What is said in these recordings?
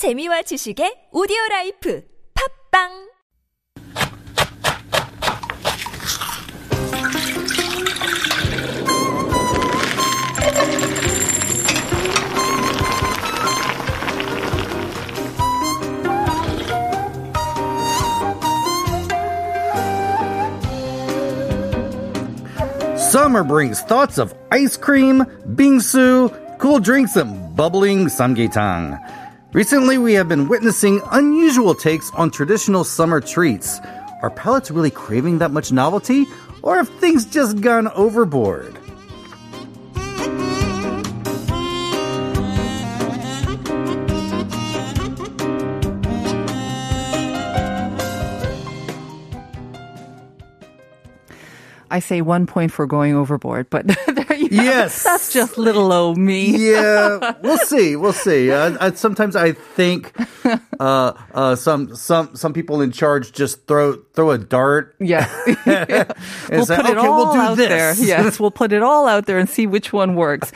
재미와 지식의 오디오 라이프 팝빵 Summer brings thoughts of ice cream, bingsu, cool drinks, and bubbling samgyetang. Recently, we have been witnessing unusual takes on traditional summer treats. Are palates really craving that much novelty, or have things just gone overboard? I say one point for going overboard, but. Yes. That's just little old me. yeah, we'll see. We'll see. Uh, I, sometimes I think uh, uh, some some some people in charge just throw throw a dart. Yeah. we'll say, put it okay, all we'll out this. there. Yes, we'll put it all out there and see which one works.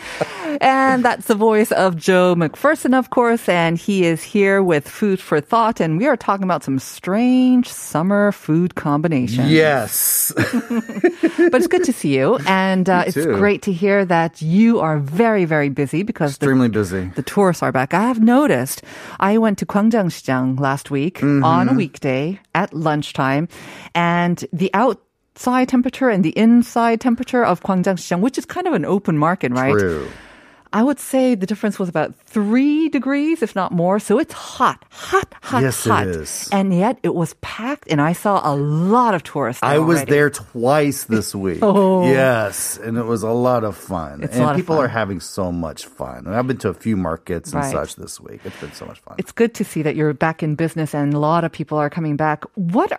and that's the voice of Joe McPherson, of course, and he is here with Food for Thought, and we are talking about some strange summer food combinations. Yes. but it's good to see you, and uh, it's great to hear that you are very, very busy because the Extremely busy. the tourists are back. I have noticed. I went to Gwangjang Sijang last week Mm-hmm. on a weekday at lunchtime, and the outside temperature and the inside temperature of Gwangjang Sijang, which is kind of an open market, right? True. I would say the difference was about three degrees, if not more. So it's hot, hot, hot, Yes, hot. is. And yet it was packed, and I saw a lot of tourists. I was there twice this week. Oh. Yes, and it was a lot of fun. It's a and people fun. are having so much fun. And I've been to a few markets and Right. such this week. It's been so much fun. It's good to see that you're back in business and a lot of people are coming back. What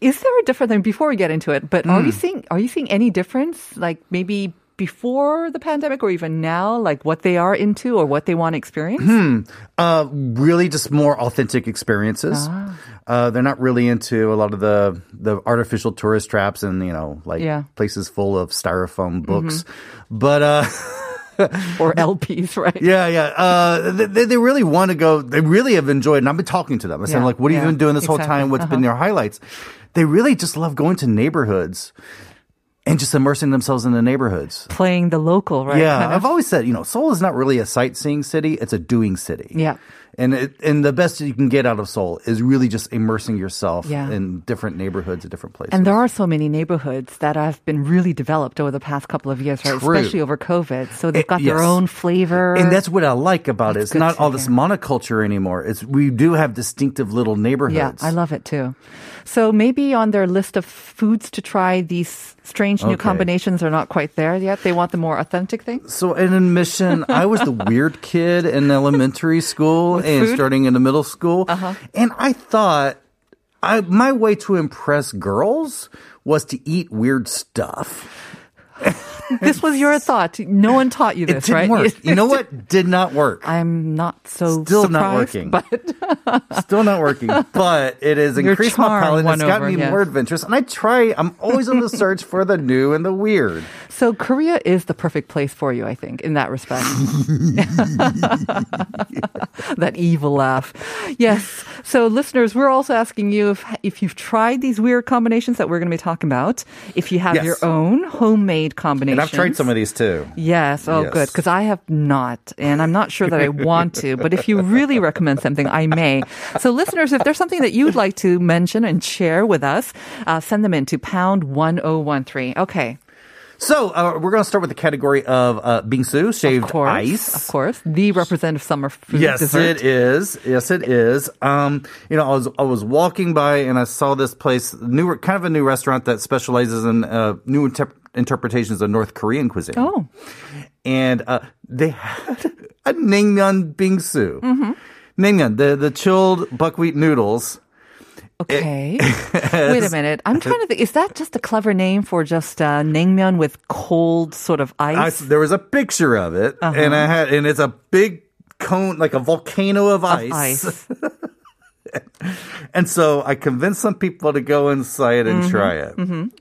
is there a difference? I mean, before we get into it, but are you Hmm. seeing are you seeing any difference? Like maybe before the pandemic or even now, like what they are into or what they want to experience? Hmm. Uh, really, just more authentic experiences. Ah. Uh, they're not really into a lot of the the artificial tourist traps and you know like Yeah. Mm-hmm. places full of styrofoam books. But uh, or LPs, right? yeah, yeah, uh, they, they really want to go. They really have enjoyed. And I've been talking to them. I said, Yeah, like, what have yeah, you been doing this whole exactly. Uh-huh. time? What's been your highlights? They really just love going to neighborhoods and just immersing themselves in the neighborhoods. Playing the local, right? Yeah, Kind of. I've always said, you know, Seoul is not really a sightseeing city; it's a doing city. Yeah. And it, and the best you can get out of Seoul is really just immersing yourself Yeah. in different neighborhoods and different places. And there are so many neighborhoods that have been really developed over the past couple of years, right? True. Especially over COVID. So they've Eh, got their yes. own flavor. and that's what I like about That's it. It's not all this monoculture anymore. It's we do have distinctive little neighborhoods. Yeah, I love it too. So maybe on their list of foods to try, these strange new Okay. combinations are not quite there yet. They want the more authentic things. So in admission, I was the weird kid in elementary school and food? Uh-huh. starting in the middle school, and I thought I, my way to impress girls was to eat weird stuff. This was your thought. No one taught you It this, didn't right? work. You know what? Did not work. I'm not so Still not working. but Still not working, but it has Your increased my palate. It's gotten me yes. more adventurous, and I try. I'm always on the search for the new and the weird. so Korea is the perfect place for you, I think, in that respect. that evil laugh. Yes. So listeners, we're also asking you if if you've tried these weird combinations that we're going to be talking about. If you have Yes. your own homemade combinations. And I've tried some of these too. Yes. Oh, Yes. good. Because I have not, and I'm not sure that I want to. But if you really recommend something, I may. So, listeners, if there's something that you would like to mention and share with us, uh, send them in to pound one zero one three. Okay. So uh, we're going to start with the category of uh, bingsu, shaved Of course. ice. Of course. The representative summer food Yes, dessert. it is. Yes, it is. Um, you know, I was I was walking by and I saw this place, new kind of a new restaurant that specializes in uh, new inter- interpretations of North Korean cuisine. Oh. and uh, they had a naengmyeon bingsu. Mm-hmm. Naengmyeon, the the chilled buckwheat noodles. Okay. Wait a minute. I'm trying to think. Is that just a clever name for just uh, naengmyeon with cold sort of I, ice? there was a picture of it, and I had, and it's a big cone, like a volcano of, Uh-huh. Of ice. And so I convinced some people to go inside and Mm-hmm. try it.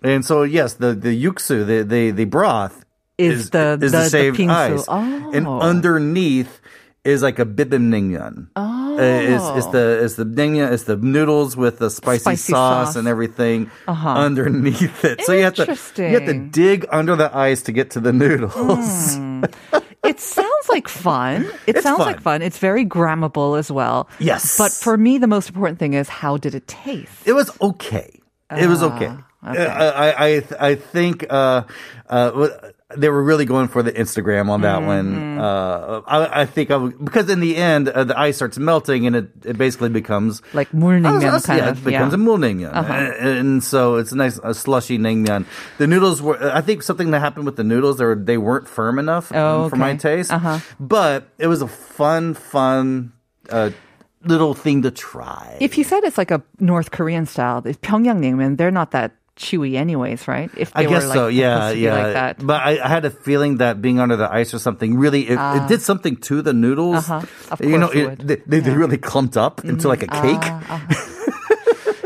And so yes, the the yuksu, the the, the broth Is the- is the- the bingsu. ice, Oh. and underneath is like a bibim naengmyeon. Oh. Uh, It's, it's the it's the naengmyeon, it's the noodles with the spicy, Spicy sauce, sauce. and everything Uh-huh. underneath it. So you have to you have to dig under the ice to get to the noodles. It sounds like fun. It It's sounds fun. like fun. It's very grammable as well. Yes. But for me, the most important thing is how did it taste? It was okay. It was okay. Ah, okay. I, I I I think uh, uh, they were really going for the Instagram on that mm-hmm. one. Uh, I, I, think I would, because in the end uh, the ice starts melting and it, it basically becomes like mul naengmyeon oh, kind yeah, of, it becomes yeah. a mul naengmyeon, uh-huh. and, and, so it's a nice a slushy naengmyeon. The noodles were I think something that happened with the noodles they were they weren't firm enough oh, okay. for my taste, uh-huh. but it was a fun fun. Uh, little thing to try. If you said it's like a North Korean style, it's Pyongyang naengmyeon, they're not that chewy anyways, right? If I guess were, so. Yeah, supposed to be yeah. Like that. Ah. But I, I had a feeling that being under the ice or something really it, it did something to the noodles. Uh-huh. You know, it they, they, they really clumped up into like a cake. Ah, Yeah,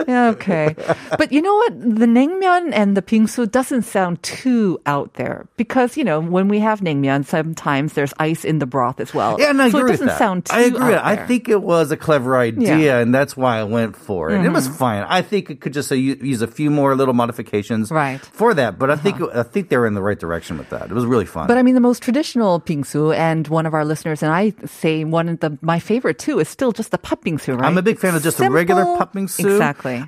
okay. but you know what? The naengmyeon and the bingsu doesn't sound too out there because, you know, when we have naengmyeon, sometimes there's ice in the broth as well. Yeah, and I so agree it doesn't with that. sound too I agree. I think it was a clever idea, Yeah. Mm-hmm. and that's why I went for it. And it was fine. I think it could just uh, use a few more little modifications Right. Uh-huh. for that. But I think I think they're in the right direction with that. It was really fun. But I mean, the most traditional bingsu, and one of our listeners and I say one of the my favorite too is still just the pat bingsu, right? I'm a big fan of just a regular Simple. pat bingsu.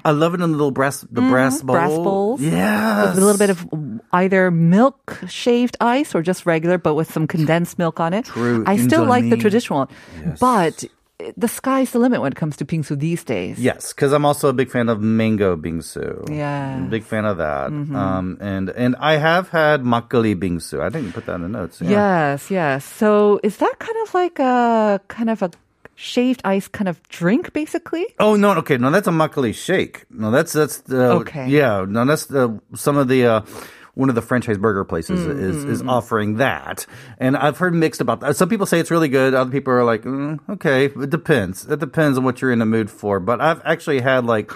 I love it in the little brass, the brass bowl. brass bowls. Yeah. with a little bit of either milk shaved ice or just regular, but with some condensed milk on it. True. I still like the traditional one, but the sky's the limit when it comes to bingsu these days. Yes, because I'm also a big fan of mango bingsu. Yeah. Big fan of that. Um, and and I have had makgeolli bingsu. I didn't put that in the notes. Yeah. Yes, yes. So is that kind of like a kind of a shaved ice kind of drink, basically? Oh no, okay, no, that's a makgeolli shake. No, that's that's the Okay. Yeah, no, that's the some of the. Uh, one of the franchise burger places Mm-hmm, is is offering that, and I've heard mixed about that. Some people say it's really good. Other people are like, mm, okay, it depends. It depends on what you're in the mood for. But I've actually had like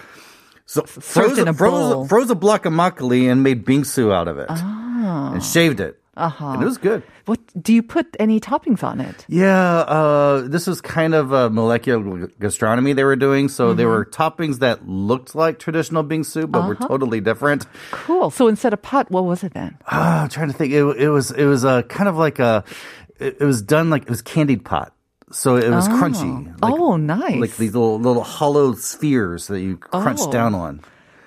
so froze, in a froze, froze a block of makgeolli and made bingsu out of it, and shaved it, Uh-huh. and it was good. What do you put any toppings on it? Yeah, uh, this was kind of a molecular gastronomy they were doing. So Mm-hmm. there were toppings that looked like traditional bingsu, but were Uh-huh. totally different. Cool. So instead of pat, what was it then? Ah, I'm trying to think. It, it was it was a kind of like a. It, it was done like it was candied pat, so it was crunchy. Like, oh, nice. Like these little little hollow spheres that you crunch Oh. down on.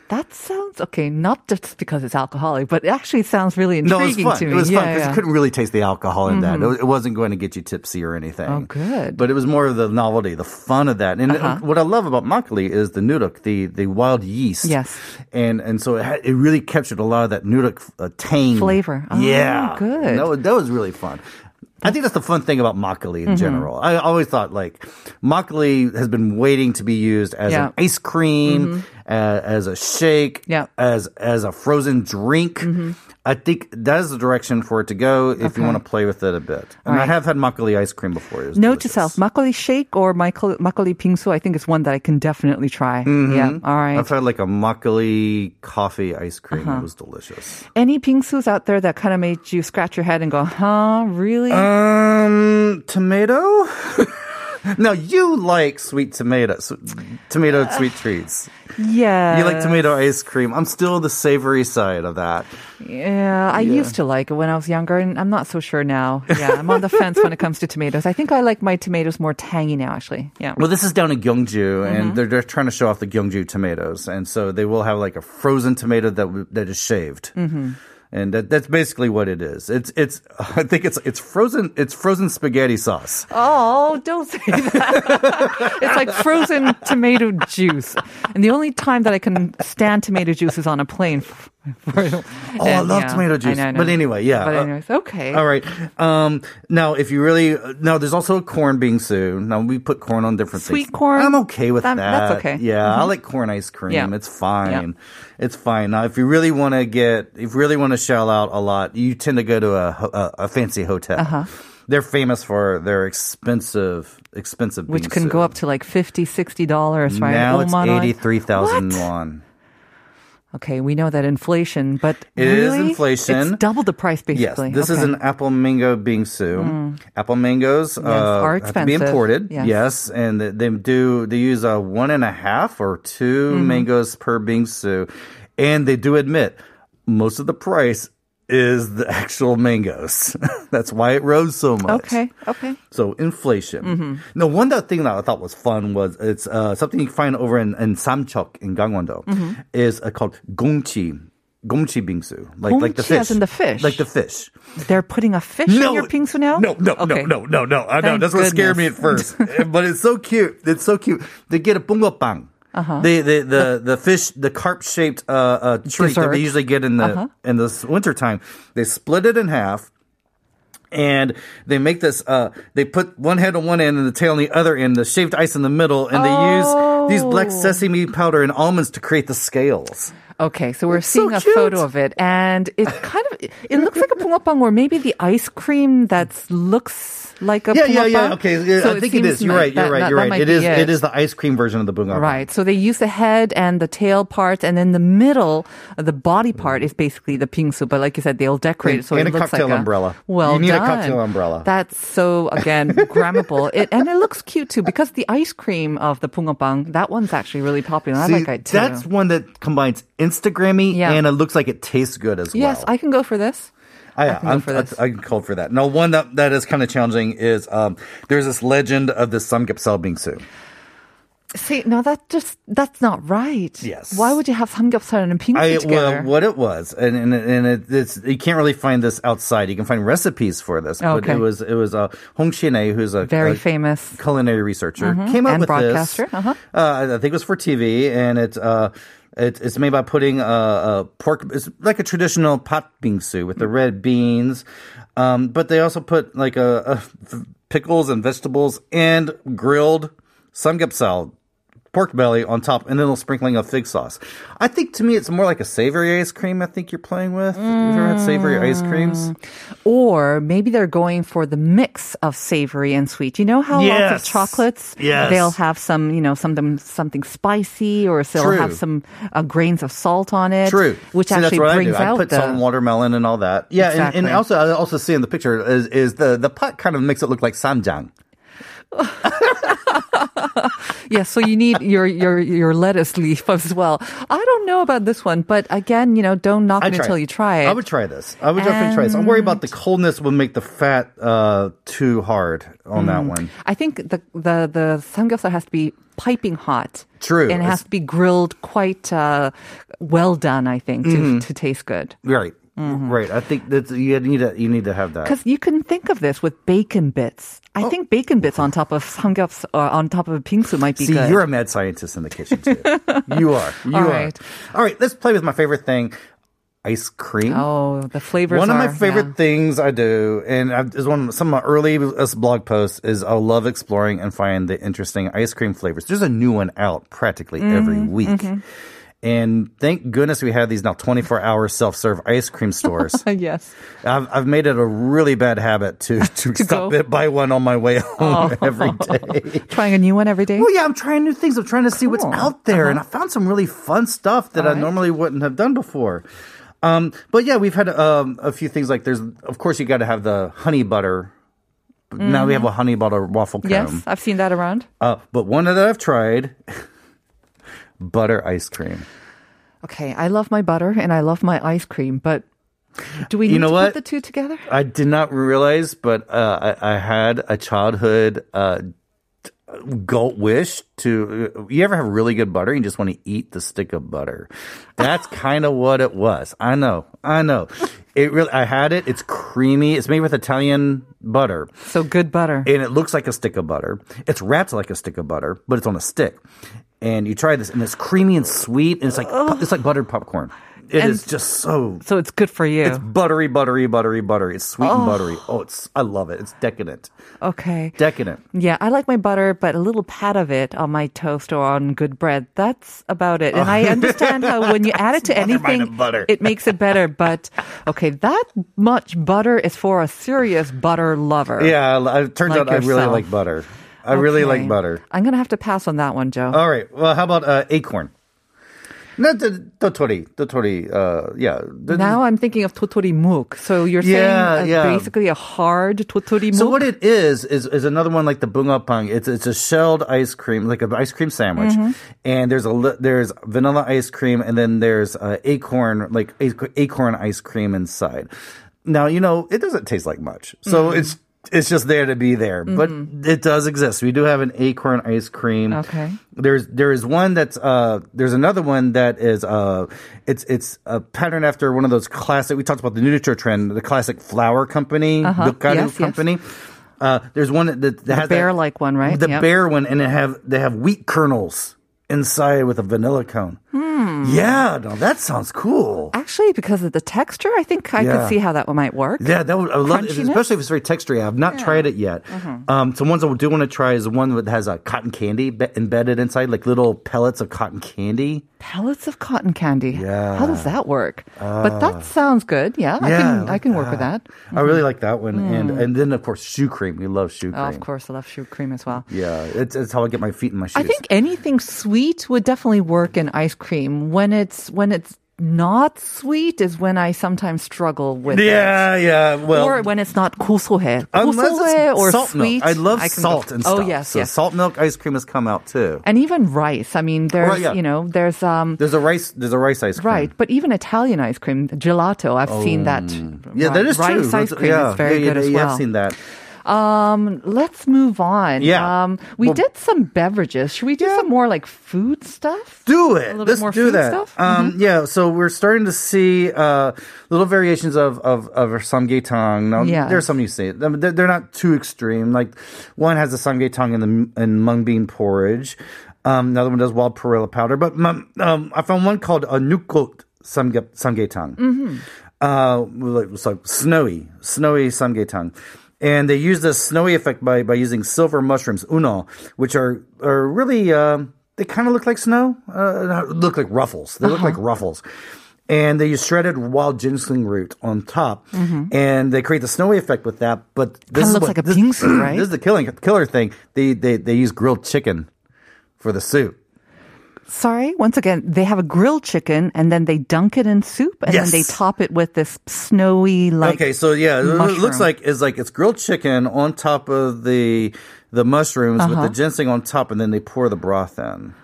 That sounds okay. Not just because it's alcoholic, but it actually sounds really No, it was intriguing fun. to me. It was yeah, fun because yeah. Mm-hmm. you couldn't really taste the alcohol in that. It, wasn't going to get you tipsy or anything. Oh, good. But it was more of the novelty, the fun of that. And Uh-huh. what I love about makgeolli is the nuruk, the the wild yeast. Yes. And and so it, had, it really captured a lot of that nuruk uh, tang Flavor. Oh, yeah. good. That was, that was really fun. I think that's the fun thing about makgeolli Mm-hmm. in general. I always thought like makgeolli has been waiting to be used as Yeah. Mm-hmm. an ice cream, uh, as a shake, Yeah. Mm-hmm. as as a frozen drink. I think that is the direction for it to go if you want to play with it a bit. And I have had makgeolli ice cream before. Note to self, makgeolli shake or makgeolli pingsu. I think it's one that I can definitely try. Yeah. All right. I've had like a makgeolli coffee ice cream. Uh-huh. It was delicious. Any pingsus out there that kind of made you scratch your head and go, huh, really? Um, tomato. now you like sweet tomatoes, tomato sweet treats. yeah. You like tomato ice cream. I'm still the savory side of that. Yeah, I used to like it when I was younger, and I'm not so sure now. Yeah, I'm on the fence when it comes to tomatoes. I think I like my tomatoes more tangy now, actually. Yeah. Well, this is down in Gyeongju, Mm-hmm. and they're, they're trying to show off the Gyeongju tomatoes, and so they will have like a frozen tomato that w- that is shaved. Mm-hmm. And that, that's basically what it is. It's it's I think it's it's frozen it's frozen spaghetti sauce. Oh, don't say that. it's like frozen tomato juice. And the only time that I can stand tomato juice is on a plane. oh, Oh, I love tomato juice. But anyway, yeah. But Uh, anyways, okay. All right. Um, now, if you really now, there's also corn being bingsu. Now we put corn on different Sweet things. corn? I'm okay with That- that. that's okay. Yeah, I like corn ice cream. Yeah. It's fine. It's fine. Now, if you really want to get, if you really want to shell out a lot, you tend to go to a a, a fancy hotel. Uh-huh. They're famous for their expensive, expensive Which can go up to like 50 $60, right? Now it's 5만 eighty three thousand won. Okay, we know that inflation, but It is really, inflation. It's double the price basically. Yes, this is Okay. Mm. an apple mango bingsu. Apple mangoes uh, are to be imported. Yes. and they- they do they use a one and a half or 2 Mm-hmm. mangoes per bingsu, and they do admit most of the price is the actual mangoes. That's why it rose so much. Okay, okay. So inflation. Mm-hmm. No, one that thing that I thought was fun was it's uh, something you find over in, in Samcheok in Gangwon-do Mm-hmm. is uh, called gongchi. Gongchi bingsu, like like the fish, as in the fish. like the fish. They're putting a fish in your pingsu now? No, no, okay. no, no, no, no. I know that's what scared me at first, but it's so cute. It's so cute. They get a bungeopang. Uh-huh. They, they, the, the fish, the carp shaped uh, uh, treat that Dessert. we usually get in the Uh-huh. in the wintertime. They split it in half, and they make this. Uh, they put one head on one end and the tail on the other end. The shaved ice in the middle, and they use these black Oh. sesame powder and almonds to create the scales. Okay, so we're It's so seeing a photo of it, and it kind of it looks like a bungeopang, or maybe the ice cream that looks like a Yeah, yeah, yeah. Okay, yeah, So I think it seems. You're right. You're right. You're that right. it is it. it is the ice cream version of the bunga. Right. So they use the head and the tail parts, and then the middle, the body hmm. part is basically the pingsu. But like you said, they'll decorate it so And it a looks cocktail like umbrella. Well You need a done. cocktail umbrella. That's so again grammable. It and it looks cute too because the ice cream of the bungeopang that one's actually really popular. I like it too. That's one that combines Instagrammy Yeah. and it looks like it tastes good as yes, well. Yes, I can go for this. I, can go I'm-. I, I can call for that. No, one that, that is kind of challenging is um, there's this legend of the samgyeopsal bingsu. See, no, that just that's not right. Yes. Why would you have samgyeopsal and pingsu I, together? well, what it was, and and, and it, it's you can't really find this outside. You can find recipes for this, but it was it was uh, Hong Shin-ae, who's a Very a famous. culinary researcher, came up And with broadcaster, this. uh-huh. Uh, I think it was for TV, and it's uh, it, it's made by putting uh, uh, pork. It's like a traditional pat bingsu with the red beans, um, but they also put like a, a pickles and vegetables and grilled samgyeopsal pork belly on top, and then a sprinkling of fig sauce. I think to me it's more like a savory ice cream. I think you're playing with. Have you ever had savory ice creams? Or maybe they're going for the mix of savory and sweet. You know how lots Yes. of chocolates, Yes. they'll have some, you know, something something spicy, or they'll True. have some uh, grains of salt on it. True. which See, that's actually what brings I do. I out put the. salt and watermelon and all that. Yeah, and, and also I also see in the picture is, is the the pat kind of makes it look like ssamjang. Yeah, so you need your your your lettuce leaf as well. I don't know about this one, but again, you know, don't knock it until it. you try it. I would try this. I would definitely try this. I'm worried about the coldness will make the fat uh, too hard on that Mm. one. I think the the the samgyeopsal has to be piping hot. True. and it has to be grilled quite uh, well done. I think to Mm-hmm. to taste good. Right. Mm-hmm. Right. I think that you need to you need to have that. Because you can think of this with bacon bits. I Oh. think bacon bits on top of samgyeopsal or on top of pingsu might be good. See, good. you're a mad scientist in the kitchen too. you are. You All are. right. All right. Let's play with my favorite thing, ice cream. oh, the flavors. One of my favorite yeah. things I do, and I've, is one of some of my early blog posts, is I love exploring and find the interesting ice cream flavors. There's a new one out practically every Mm-hmm, week. And thank goodness we have these now 24 hour self serve ice cream stores. yes. I've, I've made it a really bad habit to, to, stop go? it, buy one on my way home every day. Trying a new one every day. Well, yeah, I'm trying new things. I'm trying to see what's out there, and I found some really fun stuff that I Alright. normally wouldn't have done before. Um, but yeah, we've had um, a few things like there's, of course, you got to have the honey butter. Now we have a honey butter waffle cone. Yes, I've seen that around. Uh, but one that I've tried, butter ice cream. Okay, I love my butter and I love my ice cream, but do we need You know to what? put the two together? I did not realize, but uh, I, I had a childhood uh, goat wish to. You ever have really good butter? and You just want to eat the stick of butter. That's kind of what it was. I know. I know. It really. I had it. It's creamy. It's made with Italian butter, So good butter. and it looks like a stick of butter. It's wrapped like a stick of butter, but it's on a stick. And you try this, and it's creamy and sweet, and it's like it's like buttered popcorn. It is And- just so so it's good for you. it's buttery, buttery, buttery, buttery. It's sweet and buttery. Oh, it's I love it. It's decadent. okay. Decadent. Yeah, I like my butter, but a little pat of it on my toast or on good bread. That's about it. And I oh. understand how when you add it to anything, butter. it makes it better. But okay, that much butter is for a serious butter lover. Yeah, it turns Like out I really like butter. I really like butter. I'm gonna have to pass on that one, Joe. All right. Well, how about uh, acorn? No, the Totori, Totori. Uh, yeah. The- Now I'm thinking of totori muk. So you're saying Yeah, uh, yeah. basically a hard totori muk. So what it is is is another one like the bungeopang. It's it's a shelled ice cream, like an ice cream sandwich, Mm-hmm. and there's a there's vanilla ice cream, and then there's uh, acorn like acorn ice cream inside. Now you know it doesn't taste like much, so Mm-hmm. it's it's just there to be there, but it does exist. We do have an acorn ice cream. Okay. There's there is one that's uh there's another one that is uh it's it's a pattern after one of those classic we talked about the Nutri trend the classic flour company Uh-huh. Dukaru Yes, yes. company. Uh, there's one that, that has bear-like one, right? The Yep. bear one, and it have they have wheat kernels inside with a vanilla cone. Hmm. Yeah, no, that sounds cool. Actually, because of the texture, I think I Yeah. could see how that one might work. Yeah, that would I would love it, Mm-hmm. especially if it's very textury. I've not tried it yet. Um, so ones I do want to try is one that has a cotton candy be- embedded inside, like little pellets of cotton candy. Pellets of cotton candy. Yeah. How does that work? but that sounds good. Yeah, I Yeah, can I I can work with that. I really like that one, and and then of course shoe cream. We love shoe cream. Oh, of course, I love shoe cream as well. Yeah, it's, it's how I get my feet in my shoes. I think anything sweet would definitely work in ice cream When it's when it's not sweet is when I sometimes struggle with Yeah, yeah. it. Well, or when it's not 고소해. unless 고소해 it's or salt sweet. milk. I love can go salt for- and Oh stuff. yes, so yes. salt milk ice cream has come out too. And even rice. I mean, there's Right, yeah. you know there's um There's a rice. There's a rice ice cream. right, but even Italian ice cream, gelato. I've seen that. Oh. Yeah, that is rice true. ice cream yeah, is very yeah, good yeah, as yeah, well. I've seen that. Um, let's move on. Yeah. Um, we Well- did some beverages. Should we do some more like food stuff? Do it. A little bit Let's more do food that. stuff? Um, Yeah. So we're starting to see uh, little variations of of of our samgyetang. Now Yes. there's some you see. They're, they're not too extreme. Like one has a samgyetang in the in mung bean porridge. Um, another one does wild perilla powder. But um, um, I found one called a nukot samge- samgyetang. Mm-hmm. Uh, like, it's like snowy, snowy samgyetang. And they use the snowy effect by, by using silver mushrooms, uno, which are, are really, um, they kind of look like snow, uh, look like ruffles. They look like Uh-huh. ruffles. And they use shredded wild ginseng root on top. And they create the snowy effect with that. But this Mm-hmm. Kinda is looks what- like a this, right? This is the killing, killer thing. They, they, they use grilled chicken for the soup. Sorry, once again, they have a grilled chicken and then they dunk it in soup and then they top it with this snowy like. okay, so yeah, it looks like it's like it's grilled chicken on top of the the mushrooms with Uh-huh. the ginseng on top, and then they pour the broth in.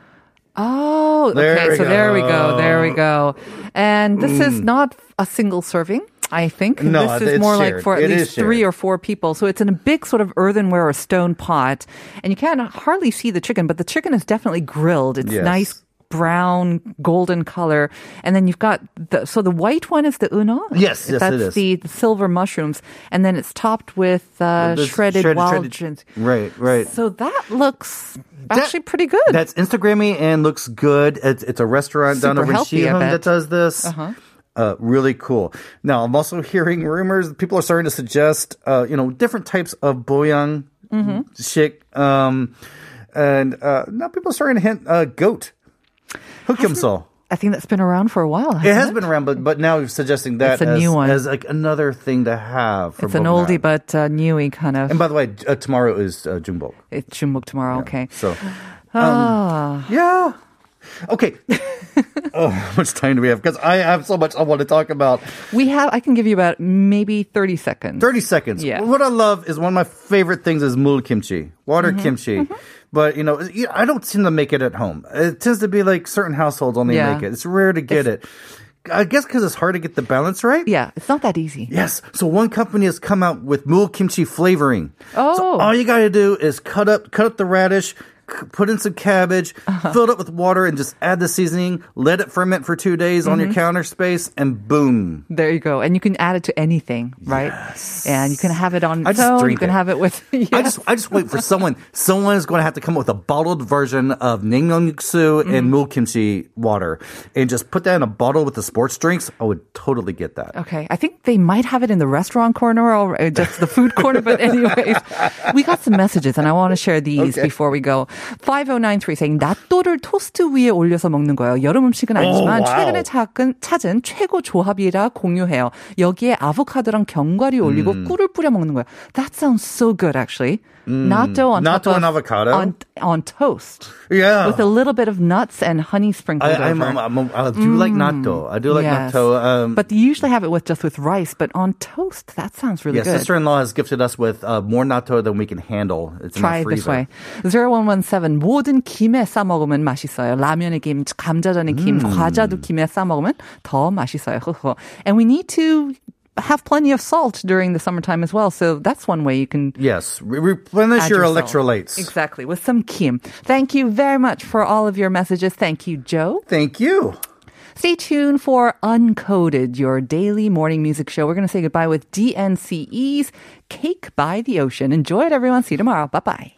Oh, There okay. we So there we go. go. Mm. There we go. And this is not a single serving. I think No, this is more like for at It least three or four people. So it's in a big sort of earthenware or stone pot, and you can hardly see the chicken, but the chicken is definitely grilled. It's Yes. nice brown golden color and then you've got the so the white one is the uno Yes, yes, that's it is. the, the silver mushrooms and then it's topped with uh, The shredded, shredded- wild shredded- Right, right. so that looks That- actually pretty good That's Instagrammy and looks good. It's, it's a restaurant down over in healthy, I Shihung that does this. Uh-huh. Uh, really cool. Now, I'm also hearing rumors. People are starting to suggest, uh, you know, different types of boyang, Mm-hmm. shik, um, and uh, now people are starting to hint uh, goat, hukyeomso. I think that's been around for a while. It has been around, but but now you're suggesting that It's a as, new one. as like another thing to have. For It's an oldie but uh, newie kind of. And by the way, uh, tomorrow is uh. It's Jungbok tomorrow. Okay. So Ah, Yeah. Okay. oh, how much time do we have? Because I have so much I want to talk about. we have. I can give you about maybe thirty seconds. 30 seconds. Yeah. What I love is one of my favorite things is mul kimchi, water Mm-hmm. kimchi. But, you know, I don't seem to make it at home. It tends to be like certain households only Yeah. make it. It's rare to get it. I guess because it's hard to get the balance right. Yeah, it's not that easy. Yes. So one company has come out with mul kimchi flavoring. Oh. So all you got to do is cut up cut up the radish, put in some cabbage, Uh-huh. fill it up with water, and just add the seasoning. Let it ferment for two days on your Mm-hmm. counter space, and boom. There you go, and you can add it to anything, right? And you can have it on I just own. You can it. have it with. I just I just wait for someone. Someone is going to have to come up with a bottled version of naengmyeon yuksu Mm-hmm. and mul kimchi water, and just put that in a bottle with the sports drinks. I would totally get that. Okay, I think they might have it in the restaurant corner or uh, just the food corner. But anyways, we got some messages, and I want to share these Okay. before we go. 5093 saying 낫또를 토스트 위에 올려서 먹는 거예요. 여름 음식은 아니지만 오, 와우. 최근에 찾은, 찾은 최고 조합이라 공유해요. 여기에 아보카도랑 견과류 올리고 음. 꿀을 뿌려 먹는 거예요. That sounds so good actually. Natto on Natto top and of, avocado? on, on toast Yeah. with a little bit of nuts and honey sprinkled I, I'm, over. I'm, I'm, I do like natto. I do like Yes. natto. Um, but you usually have it with just with rice, but on toast, that sounds really yeah, good. sister-in-law has gifted us with uh, more natto than we can handle. It's Try in it the this freezer. way. 0117 모든 김에 싸 먹으면 맛있어요. 라면에 김, 감자전에 김, 과자도 김에 싸 먹으면 더 맛있어요. 흐흐. And we need to have plenty of salt during the summertime as well. So that's one way you can Yes, re- replenish add your salt. electrolytes. Exactly, with some kim. Thank you very much for all of your messages. Thank you, Joe. Thank you. Stay tuned for Uncoded, your daily morning music show. We're going to say goodbye with DNCE's Cake by the Ocean. Enjoy it, everyone. See you tomorrow. Bye bye.